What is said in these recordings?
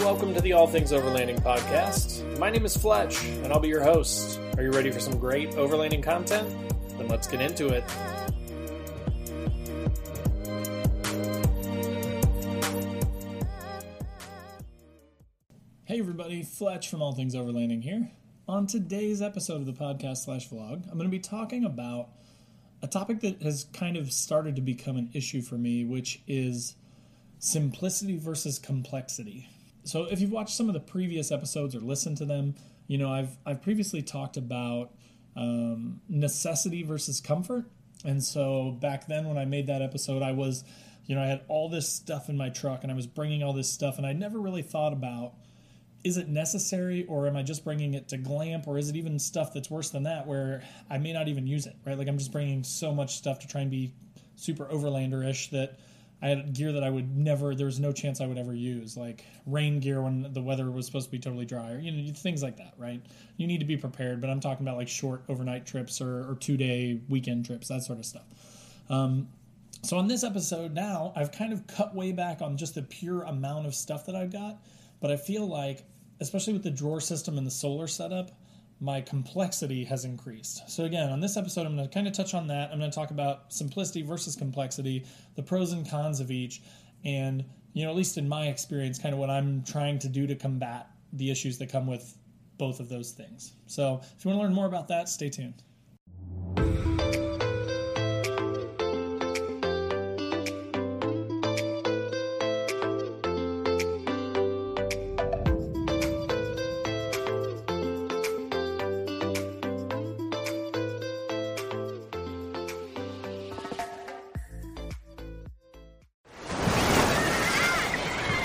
welcome to the All Things Overlanding podcast. My name is Fletch, and I'll be your host. Are you ready for some great overlanding content? Then let's get into it. Hey everybody, Fletch from All Things Overlanding here. On today's episode of the podcast slash vlog, I'm going to be talking about a topic that has kind of started to become an issue for me, which is simplicity versus complexity. So if you've watched some of the previous episodes or listened to them, you know I've I've previously talked about um, necessity versus comfort, and so back then when I made that episode, I was, you know, I had all this stuff in my truck and I was bringing all this stuff, and I never really thought about is it necessary or am I just bringing it to glamp or is it even stuff that's worse than that where I may not even use it, right? Like I'm just bringing so much stuff to try and be super overlander-ish that I had gear that I would never. There was no chance I would ever use, like rain gear when the weather was supposed to be totally dry, or you know things like that. Right? You need to be prepared. But I'm talking about like short overnight trips or, or two day weekend trips, that sort of stuff. Um, so on this episode now, I've kind of cut way back on just the pure amount of stuff that I've got, but I feel like, especially with the drawer system and the solar setup, my complexity has increased. So, again, on this episode, I'm going to kind of touch on that. I'm going to talk about simplicity versus complexity, the pros and cons of each, and, you know, at least in my experience, kind of what I'm trying to do to combat the issues that come with both of those things. So, if you want to learn more about that, stay tuned.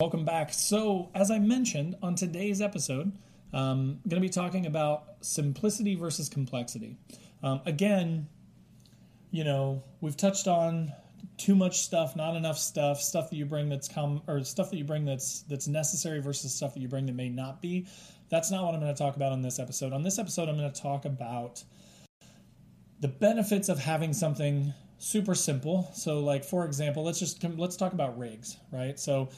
Welcome back. So, as I mentioned on today's episode, um, I'm going to be talking about simplicity versus complexity. Um, again, you know, we've touched on too much stuff, not enough stuff, stuff that you bring that's come or stuff that you bring that's that's necessary versus stuff that you bring that may not be. That's not what I'm going to talk about on this episode. On this episode, I'm going to talk about the benefits of having something super simple. So, like for example, let's just let's talk about rigs, right? So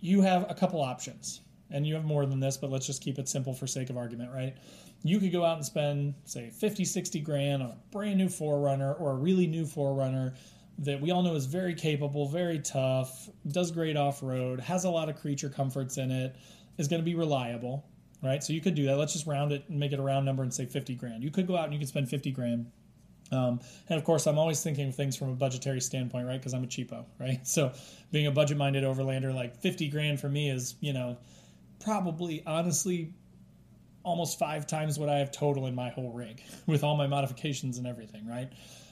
you have a couple options and you have more than this but let's just keep it simple for sake of argument right? You could go out and spend say 50 60 grand on a brand new 4Runner or a really new 4Runner that we all know is very capable very tough does great off-road has a lot of creature comforts in it is going to be reliable right? So you could do that. Let's just round it and make it a round number and say 50 grand. You could go out and you could spend 50 grand um, and of course, I'm always thinking of things from a budgetary standpoint, right? Because I'm a cheapo, right? So being a budget minded overlander, like 50 grand for me is, you know, probably honestly almost five times what I have total in my whole rig with all my modifications and everything, right?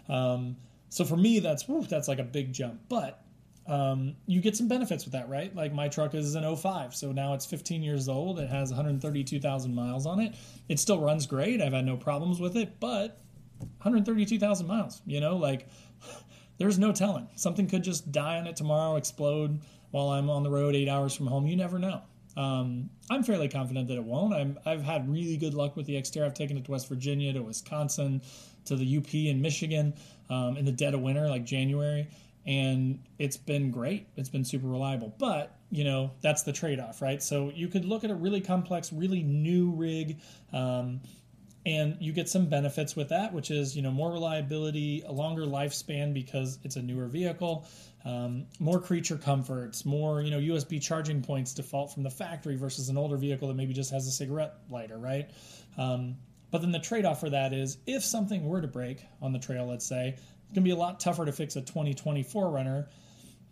Um, so for me, that's whew, that's like a big jump. But um, you get some benefits with that, right? Like my truck is an 05, so now it's 15 years old. It has 132,000 miles on it. It still runs great. I've had no problems with it, but 132,000 miles, you know, like there's no telling. Something could just die on it tomorrow, explode while I'm on the road eight hours from home. You never know. Um, I'm fairly confident that it won't. i have had really good luck with the Xterra. I've taken it to West Virginia, to Wisconsin, to the UP in Michigan um, in the dead of winter, like January, and it's been great. It's been super reliable. But you know that's the trade-off, right? So you could look at a really complex, really new rig. Um, and you get some benefits with that which is you know more reliability a longer lifespan because it's a newer vehicle um, more creature comforts more you know usb charging points default from the factory versus an older vehicle that maybe just has a cigarette lighter right um, but then the trade-off for that is if something were to break on the trail let's say it's going to be a lot tougher to fix a 2024 runner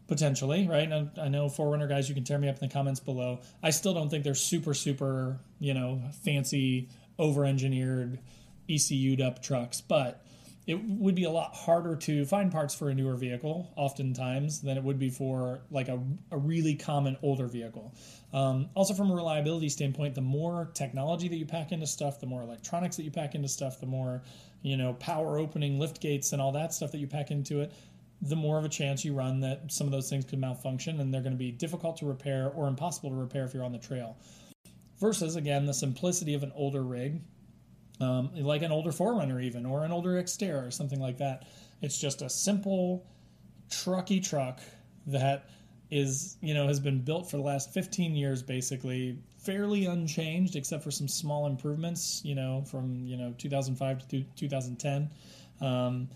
potentially, right? And I know 4Runner guys, you can tear me up in the comments below. I still don't think they're super, super, you know, fancy over engineered ECU'd up trucks. But it would be a lot harder to find parts for a newer vehicle, oftentimes, than it would be for like a, a really common older vehicle. Um, also, from a reliability standpoint, the more technology that you pack into stuff, the more electronics that you pack into stuff, the more you know power opening lift gates and all that stuff that you pack into it, the more of a chance you run that some of those things could malfunction and they're going to be difficult to repair or impossible to repair if you're on the trail. Versus, again, the simplicity of an older rig um, like an older 4Runner even, or an older Xterra or something like that. It's just a simple trucky truck that is you know has been built for the last 15 years basically fairly unchanged except for some small improvements you know from you know 2005 to 2010 um,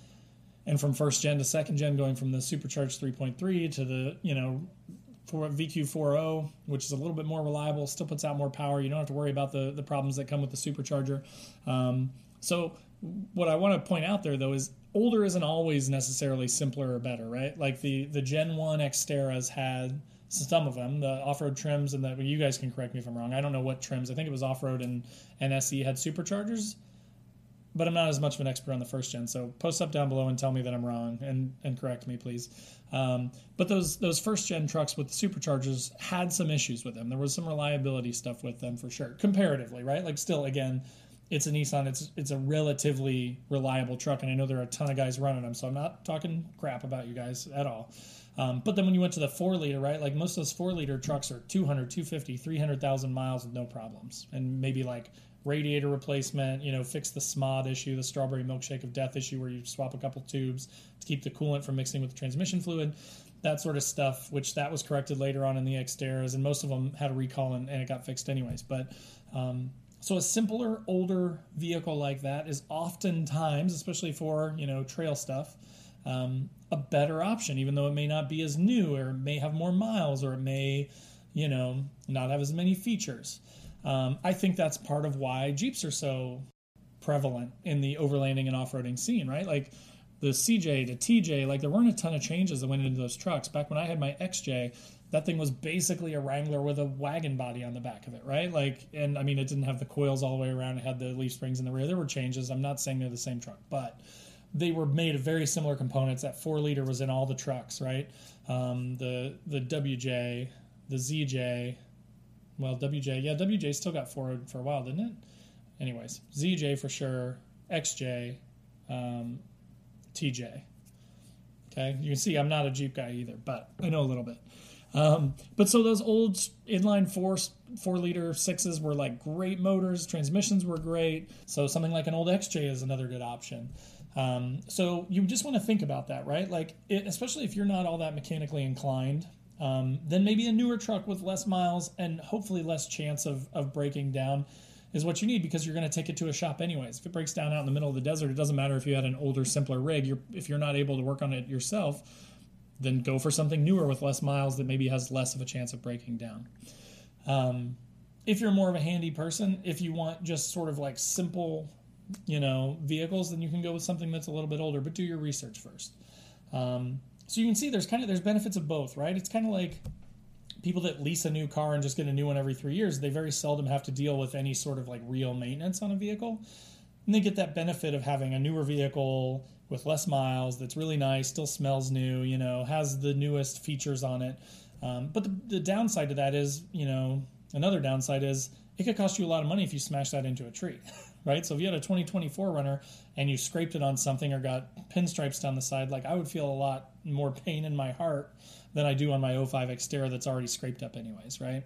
and from first gen to second gen going from the supercharged 3.3 to the you know for VQ40, which is a little bit more reliable, still puts out more power. You don't have to worry about the, the problems that come with the supercharger. Um, so, what I want to point out there though is older isn't always necessarily simpler or better, right? Like the the Gen 1 Xterras had some of them, the off-road trims, and that well, you guys can correct me if I'm wrong. I don't know what trims. I think it was off-road and, and SE had superchargers but I'm not as much of an expert on the first gen. So post up down below and tell me that I'm wrong and, and correct me, please. Um, but those those first gen trucks with the superchargers had some issues with them. There was some reliability stuff with them for sure, comparatively, right? Like still, again, it's a Nissan. It's it's a relatively reliable truck, and I know there are a ton of guys running them. So I'm not talking crap about you guys at all. Um, but then when you went to the four liter, right? Like most of those four liter trucks are 200, 250, 300,000 miles with no problems, and maybe like radiator replacement, you know, fix the SMOD issue, the strawberry milkshake of death issue, where you swap a couple tubes to keep the coolant from mixing with the transmission fluid, that sort of stuff, which that was corrected later on in the Xterras, and most of them had a recall and, and it got fixed anyways. But um, so a simpler, older vehicle like that is oftentimes, especially for, you know, trail stuff, um, a better option, even though it may not be as new or it may have more miles or it may, you know, not have as many features. Um, I think that's part of why Jeeps are so prevalent in the overlanding and off-roading scene, right? Like the CJ, the TJ, like there weren't a ton of changes that went into those trucks. Back when I had my XJ, that thing was basically a Wrangler with a wagon body on the back of it, right? Like, and I mean, it didn't have the coils all the way around. It had the leaf springs in the rear. There were changes. I'm not saying they're the same truck, but they were made of very similar components. That four liter was in all the trucks, right? Um, the the WJ, the ZJ, well, WJ, yeah, WJ still got forward for a while, didn't it? Anyways, ZJ for sure, XJ, um, TJ. Okay, you can see I'm not a Jeep guy either, but I know a little bit. Um, but so those old inline four four liter sixes were like great motors, transmissions were great. So something like an old XJ is another good option. Um, so you just want to think about that, right? Like, it, especially if you're not all that mechanically inclined, um, then maybe a newer truck with less miles and hopefully less chance of, of breaking down is what you need because you're going to take it to a shop anyways. If it breaks down out in the middle of the desert, it doesn't matter if you had an older, simpler rig. You're, if you're not able to work on it yourself, then go for something newer with less miles that maybe has less of a chance of breaking down. Um, if you're more of a handy person, if you want just sort of like simple, you know, vehicles, then you can go with something that's a little bit older, but do your research first. Um, so you can see there's kind of there's benefits of both, right? It's kind of like people that lease a new car and just get a new one every three years. They very seldom have to deal with any sort of like real maintenance on a vehicle, and they get that benefit of having a newer vehicle with less miles that's really nice, still smells new, you know, has the newest features on it. Um, but the, the downside to that is, you know, another downside is it could cost you a lot of money if you smash that into a tree. right? So if you had a 2024 runner and you scraped it on something or got pinstripes down the side, like I would feel a lot more pain in my heart than I do on my 05 Xterra that's already scraped up, anyways, right?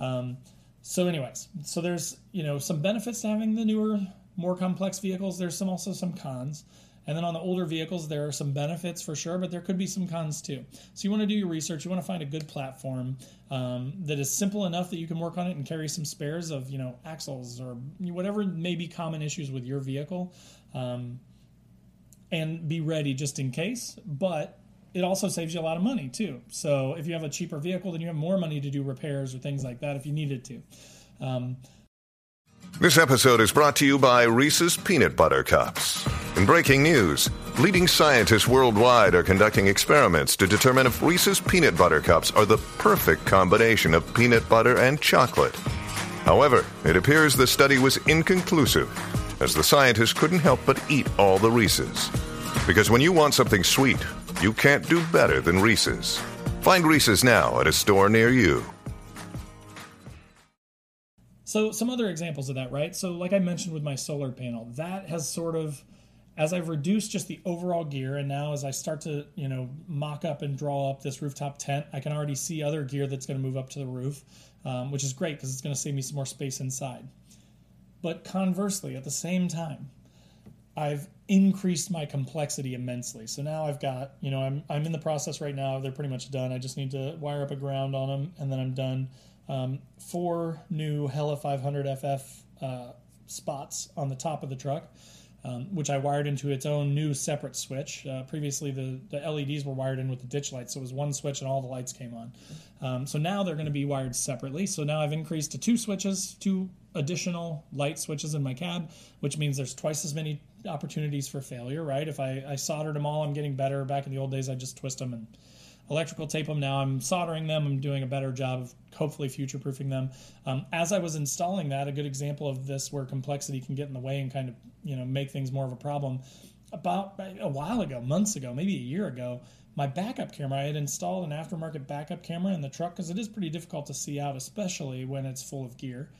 Um, so, anyways, so there's you know some benefits to having the newer, more complex vehicles. There's some also some cons. And then on the older vehicles, there are some benefits for sure, but there could be some cons too. So you want to do your research. You want to find a good platform um, that is simple enough that you can work on it and carry some spares of you know axles or whatever may be common issues with your vehicle, um, and be ready just in case. But it also saves you a lot of money too. So if you have a cheaper vehicle, then you have more money to do repairs or things like that if you needed to. Um, this episode is brought to you by Reese's Peanut Butter Cups. In breaking news, leading scientists worldwide are conducting experiments to determine if Reese's Peanut Butter Cups are the perfect combination of peanut butter and chocolate. However, it appears the study was inconclusive, as the scientists couldn't help but eat all the Reese's. Because when you want something sweet, you can't do better than Reese's. Find Reese's now at a store near you. So, some other examples of that, right? So, like I mentioned with my solar panel, that has sort of, as I've reduced just the overall gear, and now as I start to, you know, mock up and draw up this rooftop tent, I can already see other gear that's going to move up to the roof, um, which is great because it's going to save me some more space inside. But conversely, at the same time, I've increased my complexity immensely. So now I've got, you know, I'm, I'm in the process right now. They're pretty much done. I just need to wire up a ground on them, and then I'm done. Um, four new Hella 500 FF uh, spots on the top of the truck, um, which I wired into its own new separate switch. Uh, previously, the, the LEDs were wired in with the ditch lights, so it was one switch and all the lights came on. Um, so now they're going to be wired separately. So now I've increased to two switches, two additional light switches in my cab, which means there's twice as many opportunities for failure, right? If I, I soldered them all, I'm getting better. Back in the old days, I just twist them and electrical tape them. Now I'm soldering them. I'm doing a better job of hopefully future proofing them. Um, as I was installing that, a good example of this where complexity can get in the way and kind of you know make things more of a problem. About a while ago, months ago, maybe a year ago, my backup camera, I had installed an aftermarket backup camera in the truck because it is pretty difficult to see out, especially when it's full of gear.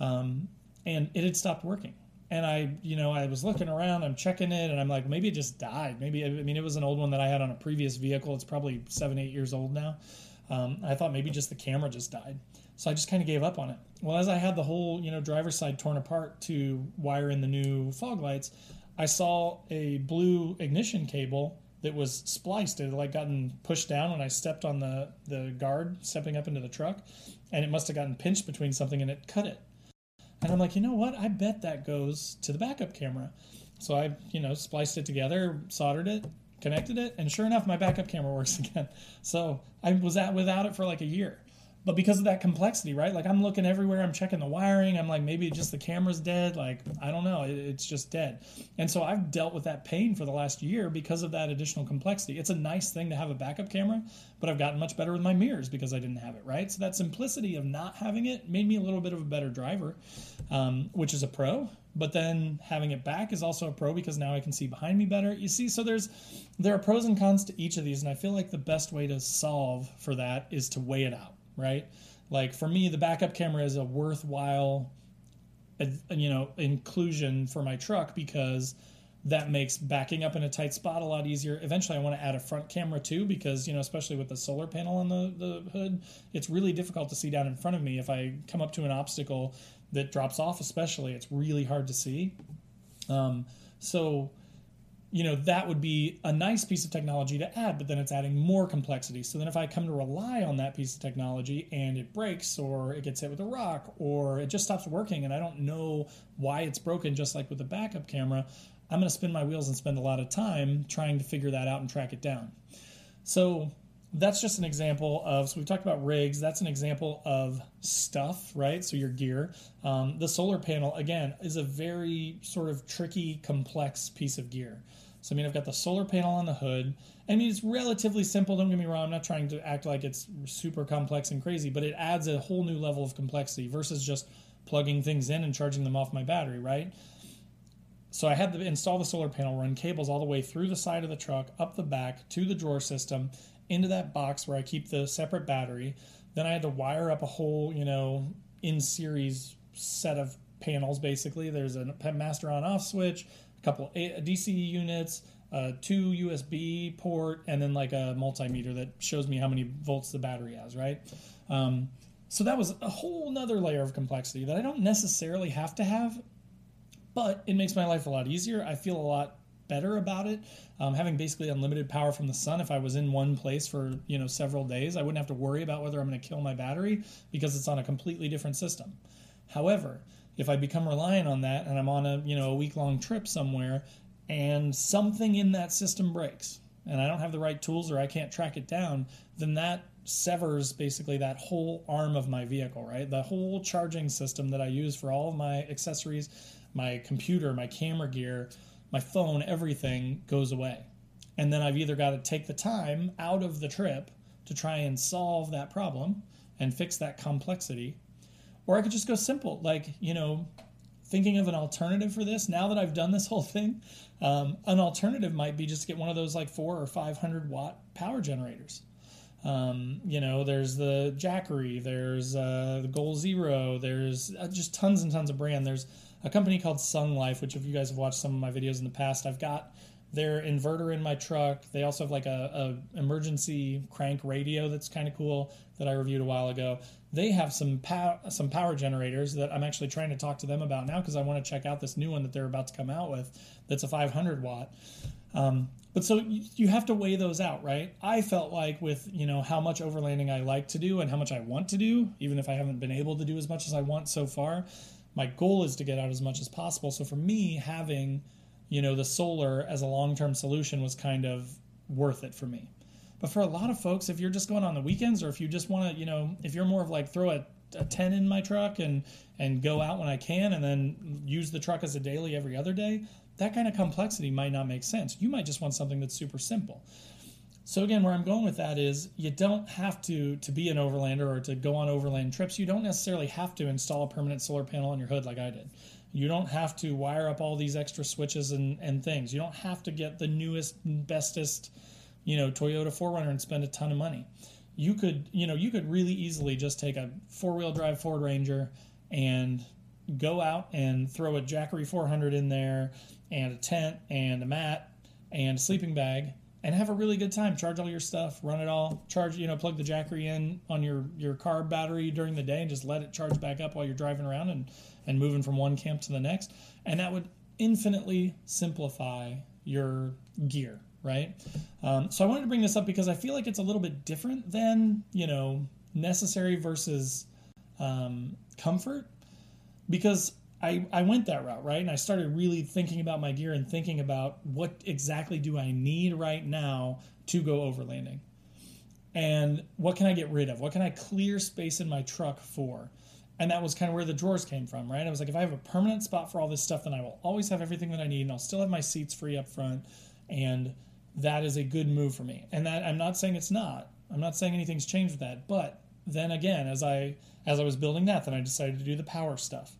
Um, and it had stopped working and I, you know, I was looking around, I'm checking it, and I'm like, maybe it just died. Maybe, I mean, it was an old one that I had on a previous vehicle. It's probably seven, eight years old now. Um, I thought maybe just the camera just died. So I just kind of gave up on it. Well, as I had the whole, you know, driver's side torn apart to wire in the new fog lights, I saw a blue ignition cable that was spliced. It had like gotten pushed down when I stepped on the, the guard stepping up into the truck, and it must have gotten pinched between something and it cut it. And I'm like, you know what? I bet that goes to the backup camera. So I, you know, spliced it together, soldered it, connected it, and sure enough, my backup camera works again. So I was at without it for like a year but because of that complexity, right? Like I'm looking everywhere, I'm checking the wiring. I'm like, maybe just the camera's dead. Like I don't know, it's just dead. And so I've dealt with that pain for the last year because of that additional complexity. It's a nice thing to have a backup camera, but I've gotten much better with my mirrors because I didn't have it, right? So that simplicity of not having it made me a little bit of a better driver, um, which is a pro. But then having it back is also a pro because now I can see behind me better. You see, so there's there are pros and cons to each of these, and I feel like the best way to solve for that is to weigh it out right? Like for me, the backup camera is a worthwhile, you know, inclusion for my truck because that makes backing up in a tight spot a lot easier. Eventually, I want to add a front camera too because, you know, especially with the solar panel on the, the hood, it's really difficult to see down in front of me. If I come up to an obstacle that drops off, especially, it's really hard to see. Um, so, you know that would be a nice piece of technology to add but then it's adding more complexity. So then if i come to rely on that piece of technology and it breaks or it gets hit with a rock or it just stops working and i don't know why it's broken just like with the backup camera i'm going to spin my wheels and spend a lot of time trying to figure that out and track it down. So that's just an example of so we've talked about rigs that's an example of stuff right so your gear um, the solar panel again is a very sort of tricky complex piece of gear so I mean, I've got the solar panel on the hood. I mean, it's relatively simple. Don't get me wrong. I'm not trying to act like it's super complex and crazy, but it adds a whole new level of complexity versus just plugging things in and charging them off my battery, right? So I had to install the solar panel, run cables all the way through the side of the truck, up the back to the drawer system, into that box where I keep the separate battery. Then I had to wire up a whole, you know, in series set of panels basically. There's a master on off switch, a couple DC units, uh, two USB port, and then like a multimeter that shows me how many volts the battery has, right? Um, so that was a whole nother layer of complexity that I don't necessarily have to have, but it makes my life a lot easier. I feel a lot better about it. Um, having basically unlimited power from the sun. If I was in one place for you know several days, I wouldn't have to worry about whether I'm going to kill my battery because it's on a completely different system. However, if I become reliant on that and I'm on a you know a week long trip somewhere and something in that system breaks and I don't have the right tools or I can't track it down, then that severs basically that whole arm of my vehicle, right? The whole charging system that I use for all of my accessories, my computer, my camera gear, my phone, everything goes away. And then I've either got to take the time out of the trip to try and solve that problem and fix that complexity or I could just go simple, like, you know, thinking of an alternative for this, now that I've done this whole thing, um, an alternative might be just to get one of those like four or 500 watt power generators. Um, you know, there's the Jackery, there's uh, the Goal Zero, there's uh, just tons and tons of brand. There's a company called Sun Life, which if you guys have watched some of my videos in the past, I've got their inverter in my truck. They also have like a, a emergency crank radio that's kind of cool that I reviewed a while ago. They have some power some power generators that I'm actually trying to talk to them about now because I want to check out this new one that they're about to come out with. That's a 500 watt. Um, but so you have to weigh those out, right? I felt like with you know how much overlanding I like to do and how much I want to do, even if I haven't been able to do as much as I want so far, my goal is to get out as much as possible. So for me, having you know, the solar as a long term solution was kind of worth it for me. But for a lot of folks, if you're just going on the weekends or if you just want to, you know, if you're more of like throw a, a 10 in my truck and and go out when I can and then use the truck as a daily every other day, that kind of complexity might not make sense. You might just want something that's super simple. So again, where I'm going with that is you don't have to to be an overlander or to go on overland trips. You don't necessarily have to install a permanent solar panel on your hood like I did. You don't have to wire up all these extra switches and, and things. You don't have to get the newest, bestest, you know, Toyota 4Runner and spend a ton of money. You could, you know, you could really easily just take a four-wheel drive Ford Ranger and go out and throw a Jackery 400 in there and a tent and a mat and a sleeping bag and have a really good time. Charge all your stuff, run it all, charge, you know, plug the Jackery in on your your car battery during the day and just let it charge back up while you're driving around and and moving from one camp to the next. And that would infinitely simplify your gear, right? Um, so I wanted to bring this up because I feel like it's a little bit different than, you know, necessary versus um, comfort because I, I went that route, right? And I started really thinking about my gear and thinking about what exactly do I need right now to go overlanding? And what can I get rid of? What can I clear space in my truck for? And that was kind of where the drawers came from, right? I was like, if I have a permanent spot for all this stuff, then I will always have everything that I need and I'll still have my seats free up front. And that is a good move for me. And that I'm not saying it's not. I'm not saying anything's changed with that. But then again, as I as I was building that, then I decided to do the power stuff.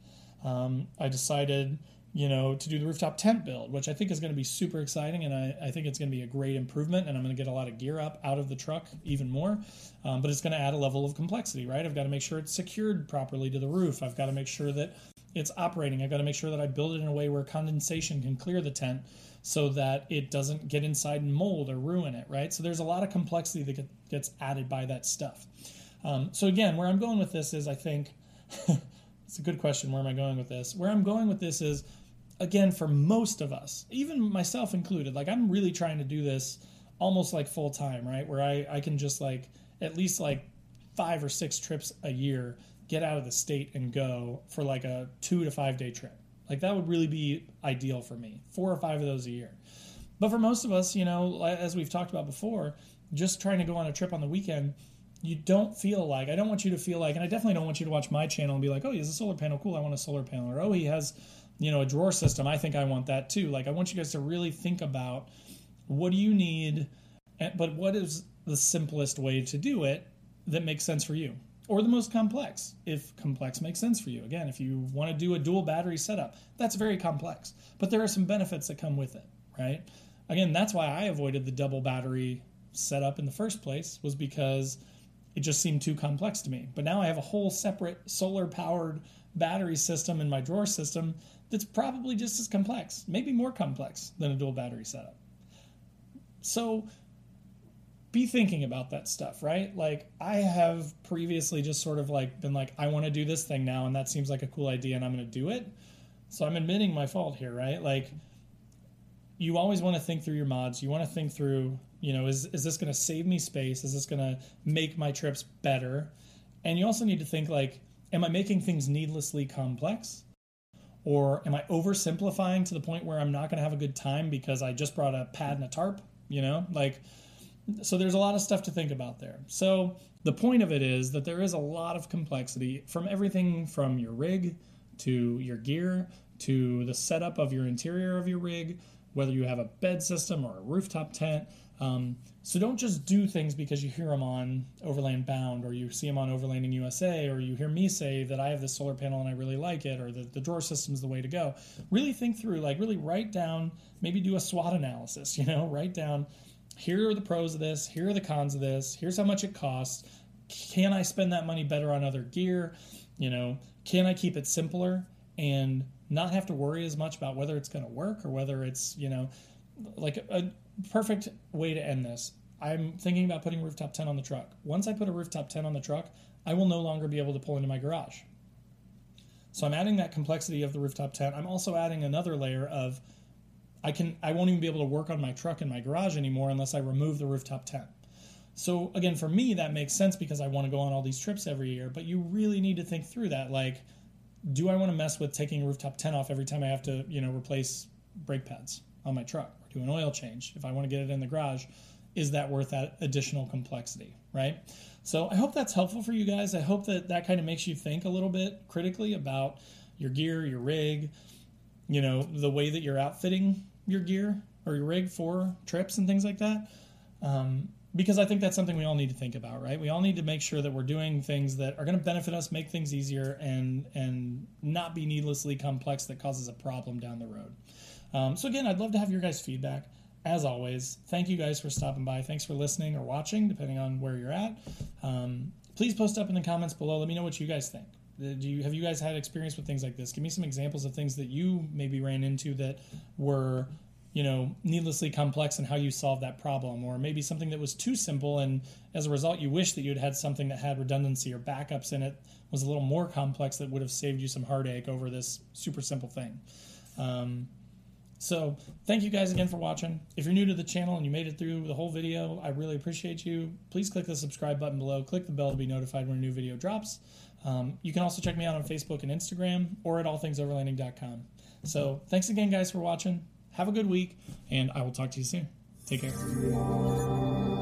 Um, I decided, you know, to do the rooftop tent build, which I think is going to be super exciting, and I, I think it's going to be a great improvement, and I'm going to get a lot of gear up out of the truck even more. Um, but it's going to add a level of complexity, right? I've got to make sure it's secured properly to the roof. I've got to make sure that it's operating. I've got to make sure that I build it in a way where condensation can clear the tent so that it doesn't get inside and mold or ruin it, right? So there's a lot of complexity that gets added by that stuff. Um, so again, where I'm going with this is I think It's a good question. Where am I going with this? Where I'm going with this is, again, for most of us, even myself included, like I'm really trying to do this almost like full time, right? Where I, I can just like at least like five or six trips a year get out of the state and go for like a two to five day trip. Like that would really be ideal for me. Four or five of those a year. But for most of us, you know, as we've talked about before, just trying to go on a trip on the weekend you don't feel like I don't want you to feel like, and I definitely don't want you to watch my channel and be like, oh, he has a solar panel, cool, I want a solar panel, or oh, he has, you know, a drawer system, I think I want that too. Like I want you guys to really think about what do you need, eh, but what is the simplest way to do it that makes sense for you, or the most complex, if complex makes sense for you. Again, if you want to do a dual battery setup, that's very complex, but there are some benefits that come with it, right? Again, that's why I avoided the double battery setup in the first place was because it just seemed too complex to me. But now I have a whole separate solar powered battery system in my drawer system that's probably just as complex, maybe more complex than a dual battery setup. So be thinking about that stuff, right? Like I have previously just sort of like been like, I want to do this thing now, and that seems like a cool idea, and I'm going to do it. So I'm admitting my fault here, right? Like you always want to think through your mods. You want to think through you know, is, is this going to save me space? Is this going to make my trips better? And you also need to think like, am I making things needlessly complex? Or am I oversimplifying to the point where I'm not going to have a good time because I just brought a pad and a tarp? You know, like, so there's a lot of stuff to think about there. So the point of it is that there is a lot of complexity from everything from your rig to your gear to the setup of your interior of your rig whether you have a bed system or a rooftop tent, Um, so don't just do things because you hear them on Overland Bound or you see them on Overlanding USA or you hear me say that I have this solar panel and I really like it or the, the drawer system's the way to go. Really think through, like really write down, maybe do a SWOT analysis, you know, write down here are the pros of this, here are the cons of this, here's how much it costs. Can I spend that money better on other gear? You know, can I keep it simpler and not have to worry as much about whether it's going to work or whether it's, you know, like a perfect way to end this. I'm thinking about putting rooftop tent on the truck. Once I put a rooftop tent on the truck, I will no longer be able to pull into my garage. So I'm adding that complexity of the rooftop tent. I'm also adding another layer of I can I won't even be able to work on my truck in my garage anymore unless I remove the rooftop tent. So again, for me that makes sense because I want to go on all these trips every year, but you really need to think through that like do I want to mess with taking rooftop tent off every time I have to, you know, replace brake pads on my truck do an oil change if I want to get it in the garage? Is that worth that additional complexity, right? So I hope that's helpful for you guys. I hope that that kind of makes you think a little bit critically about your gear, your rig, you know, the way that you're outfitting your gear or your rig for trips and things like that. Um, because I think that's something we all need to think about, right? We all need to make sure that we're doing things that are going to benefit us, make things easier, and and not be needlessly complex that causes a problem down the road. Um, so again, I'd love to have your guys' feedback. As always, thank you guys for stopping by. Thanks for listening or watching, depending on where you're at. Um, please post up in the comments below. Let me know what you guys think. Uh, do you have you guys had experience with things like this? Give me some examples of things that you maybe ran into that were you know needlessly complex and how you solved that problem or maybe something that was too simple and as a result you wish that you had had something that had redundancy or backups in it was a little more complex that would have saved you some heartache over this super simple thing um, so thank you guys again for watching. If you're new to the channel and you made it through the whole video i really appreciate you. Please click the subscribe button below. Click the bell to be notified when a new video drops. Um, you can also check me out on facebook and instagram or at allthingsoverlanding.com so thanks again guys for watching. Have a good week, and I will talk to you soon. Take care.